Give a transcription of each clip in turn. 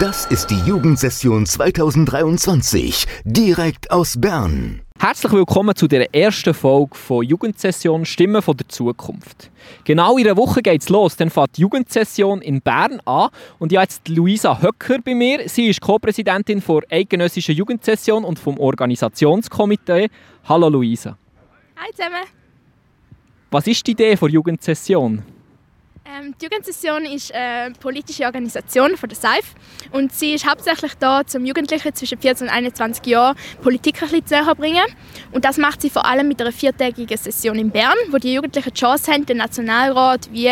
Das ist die Jugendsession 2023, direkt aus Bern. Herzlich willkommen zu der ersten Folge von Jugendsession Stimmen von der Zukunft. Genau in einer Woche geht's los, dann fängt die Jugendsession in Bern an und ich habe jetzt Luisa Höcker bei mir. Sie ist Co-Präsidentin der Eidgenössischen Jugendsession und vom Organisationskomitee. Hallo Luisa. Hi zusammen. Was ist die Idee der Jugendsession? Ähm, die Jugendsession ist eine politische Organisation von der SAIF und sie ist hauptsächlich da, um Jugendliche zwischen 14 und 21 Jahren Politik ein bisschen zu bringen. Und das macht sie vor allem mit einer viertägigen Session in Bern, wo die Jugendlichen die Chance haben, den Nationalrat wie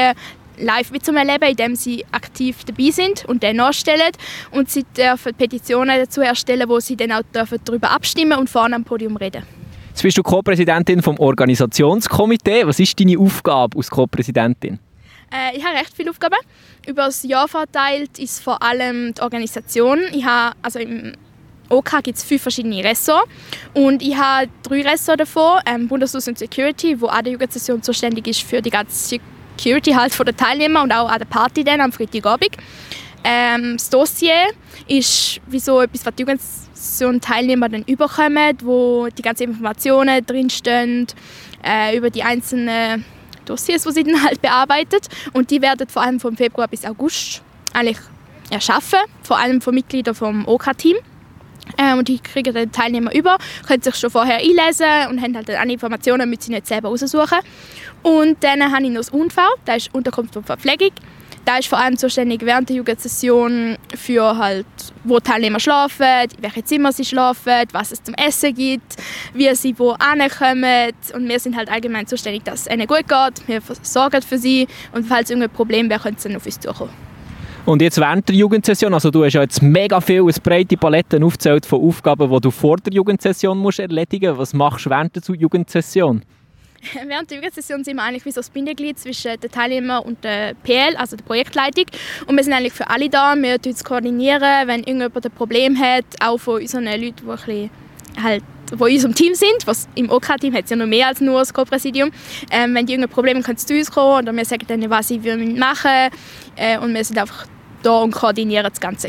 live mitzuerleben, indem sie aktiv dabei sind und den nachstellen. Und sie dürfen Petitionen dazu erstellen, wo sie dann auch darüber abstimmen und vorne am Podium reden. Jetzt bist du Co-Präsidentin vom Organisationskomitee. Was ist deine Aufgabe als Co-Präsidentin? Äh, ich habe recht viele Aufgaben. Über das Jahr verteilt ist vor allem die Organisation. Ich habe, also im OK gibt es fünf verschiedene Ressorts und ich habe drei Ressorts davon. Ähm, Bundeshaus und Security, wo an der Jugendsession zuständig ist für die ganze Security halt von den und auch an der Party dann am Freitagabend. Ähm, das Dossier ist wie so etwas, was die Jugendsession-Teilnehmer dann überkommen, wo die ganzen Informationen drinstehen äh, über die einzelnen Dossiers, die sie dann halt bearbeitet. Und die werden vor allem vom Februar bis August eigentlich erschaffen, vor allem von Mitgliedern vom OK-Team. Ähm, und die kriegen dann Teilnehmer über, können sich schon vorher einlesen und haben halt dann alle Informationen, müssen sie nicht selber raussuchen. Und dann habe ich noch das UNV, das ist Unterkunft und Verpflegung. Da ist vor allem zuständig während der Jugendsession für halt, wo die Teilnehmer schlafen, in welche Zimmer sie schlafen, was es zum Essen gibt, wie sie wo ankommen. Und wir sind halt allgemein zuständig, dass es ihnen gut geht. Wir sorgen für sie und falls irgendein Problem wäre, können sie dann auf uns zukommen. Und jetzt während der Jugendsession, also du hast ja jetzt mega viel, eine breite Palette aufgezählt von Aufgaben, die du vor der Jugendsession musst erledigen musst. Was machst du während der Jugendsession? Während der Jugendsession sind wir eigentlich wie so das Bindeglied zwischen den Teilnehmern und der PL, also der Projektleitung. Und wir sind eigentlich für alle da. Wir uns koordinieren, wenn irgendjemand ein Problem hat, auch von unseren Leuten, die ein bisschen halt wo in unserem Team sind, was im OK-Team hat es ja noch mehr als nur das Co-Präsidium. Ähm, wenn die irgendein Problem können sie zu uns kommen oder wir sagen dann, was sie machen äh, und wir sind einfach da und koordinieren das Ganze.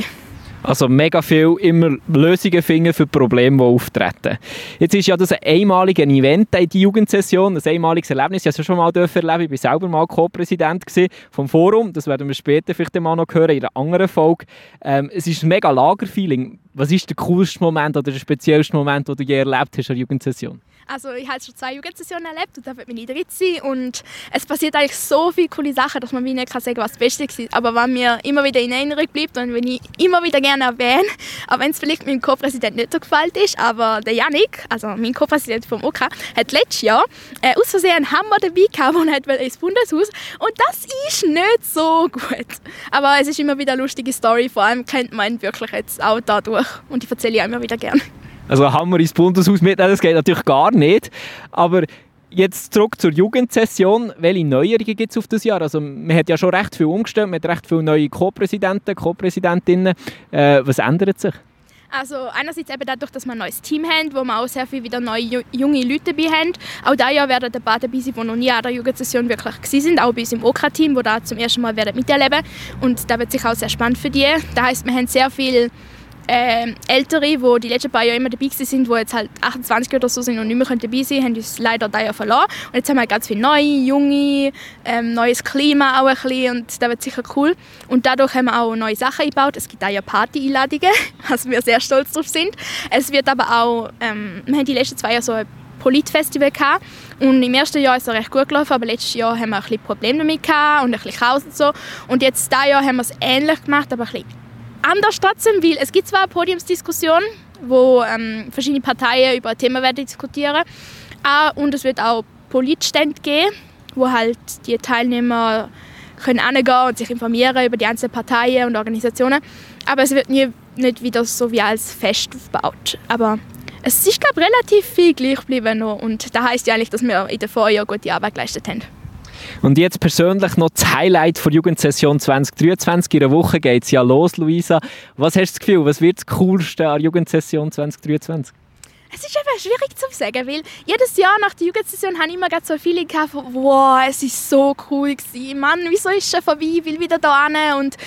Also mega viel immer Lösungen finden für Probleme, die auftreten. Jetzt ist ja das ein einmaliges Event, die Jugendsession, ein einmaliges Erlebnis. Ich habe es schon mal erleben. Ich war selber mal Co-Präsident vom Forum. Das werden wir später vielleicht mal noch hören in einer anderen Folge. Ähm, es ist ein mega Lagerfeeling. Was ist der coolste Moment oder der speziellste Moment, den du je erlebt hast an der Jugendsession? Also ich habe schon zwei Jugendsessionen erlebt und da wird meine dritte sein und es passiert eigentlich so viele coole Sachen, dass man wie nicht sagen kann, was das Beste war. Aber was mir immer wieder in Erinnerung bleibt und wenn ich immer wieder gerne erwähne, auch wenn es vielleicht meinem Co-Präsident nicht so gefällt ist, aber der Janik, also mein Co-Präsident vom OK, hat letztes Jahr äh, aus Versehen einen Hammer dabei gehabt und hat ins Bundeshaus und das ist nicht so gut. Aber es ist immer wieder eine lustige Story, vor allem kennt man ihn wirklich jetzt auch dadurch und ich erzähle ihn immer wieder gerne. Also Hammer ins Bundeshaus mitnehmen, das geht natürlich gar nicht. Aber jetzt zurück zur Jugendsession. Welche Neuerungen gibt es auf das Jahr? Also man hat ja schon recht viel umgestellt, man hat recht viele neue Co-Präsidenten, Co-Präsidentinnen. Äh, was ändert sich? Also einerseits eben dadurch, dass wir ein neues Team haben, wo wir auch sehr viele wieder neue junge Leute dabei haben. Auch dieses Jahr werden ein paar dabei sein, die noch nie an der Jugendsession wirklich waren, auch bei uns im OK-Team, die da zum ersten Mal werden miterleben Und das wird sicher auch sehr spannend für die. Das heisst, wir haben sehr viele äh, Ältere, die die letzten paar Jahre immer dabei sind, die jetzt halt 28 oder so sind und nicht mehr dabei sein haben uns leider da ja verloren. Und jetzt haben wir ganz viele neue, junge, ähm, neues Klima auch ein bisschen und das wird sicher cool. Und dadurch haben wir auch neue Sachen eingebaut. Es gibt auch ja Party-Einladungen, also wir sehr stolz drauf sind. Es wird aber auch, ähm, wir haben die letzten zwei Jahre so ein Politfestival gehabt. Und im ersten Jahr ist es recht gut gelaufen, aber letztes Jahr haben wir ein bisschen Probleme damit gehabt und ein bisschen Chaos und so. Und jetzt dieses Jahr haben wir es ähnlich gemacht, aber ein bisschen anders trotzdem, weil es gibt zwar eine Podiumsdiskussion, wo ähm, verschiedene Parteien über ein Thema werden diskutieren ah, und es wird auch Politstände geben, wo halt die Teilnehmer können hingehen und sich informieren über die einzelnen Parteien und Organisationen. Aber es wird nie, nicht wieder so wie als Fest aufgebaut. Aber es ist, glaube relativ viel gleich geblieben und das heißt ja eigentlich, dass wir in den Vorjahren gute Arbeit geleistet haben. Und jetzt persönlich noch das Highlight der Jugendsession 2023. In einer Woche geht es ja los, Luisa. Was hast du das Gefühl, was wird das Coolste an der Jugendsession 2023? Es ist eben schwierig zu sagen, weil jedes Jahr nach der Jugendsession habe ich immer so viele gehabt, wow, es ist so cool gewesen. Mann, wieso ist es schon vorbei? Ich will wieder da hin. Und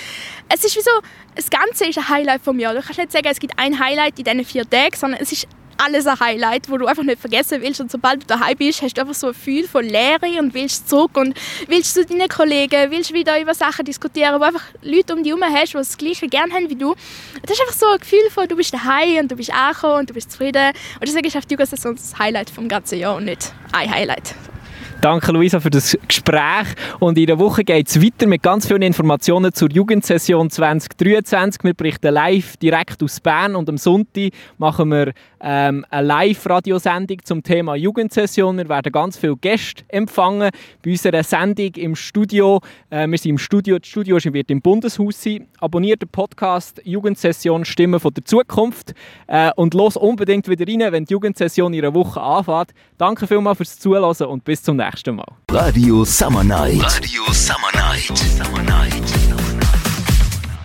es ist wie so, das Ganze ist ein Highlight vom Jahr. Du kannst nicht sagen, es gibt ein Highlight in diesen vier Tagen, sondern es ist alles ein Highlight, wo du einfach nicht vergessen willst. Und sobald du daheim bist, hast du einfach so ein Gefühl von Leere und willst zurück und willst zu deinen Kollegen, willst wieder über Sachen diskutieren, wo einfach Leute um dich herum hast, die das Gleiche gerne haben wie du. Das ist einfach so ein Gefühl von, du bist daheim und du bist angekommen und du bist zufrieden. Und deswegen ist die Jugendsaison das Highlight vom ganzen Jahr und nicht ein Highlight. Danke, Luisa, für das Gespräch. Und in der Woche geht es weiter mit ganz vielen Informationen zur Jugendsession 2023. Wir berichten live direkt aus Bern und am Sonntag machen wir ähm, eine Live-Radiosendung zum Thema Jugendsession. Wir werden ganz viele Gäste empfangen bei unserer Sendung im Studio. Äh, wir sind im Studio, das Studio wird im Bundeshaus sein. Abonniert den Podcast Jugendsession Stimmen von der Zukunft äh, und los unbedingt wieder rein, wenn die Jugendsession ihre Woche anfängt. Danke vielmals fürs Zuhören und bis zum nächsten Mal. Radio Summer Night. Radio Summer Night. Summer Night.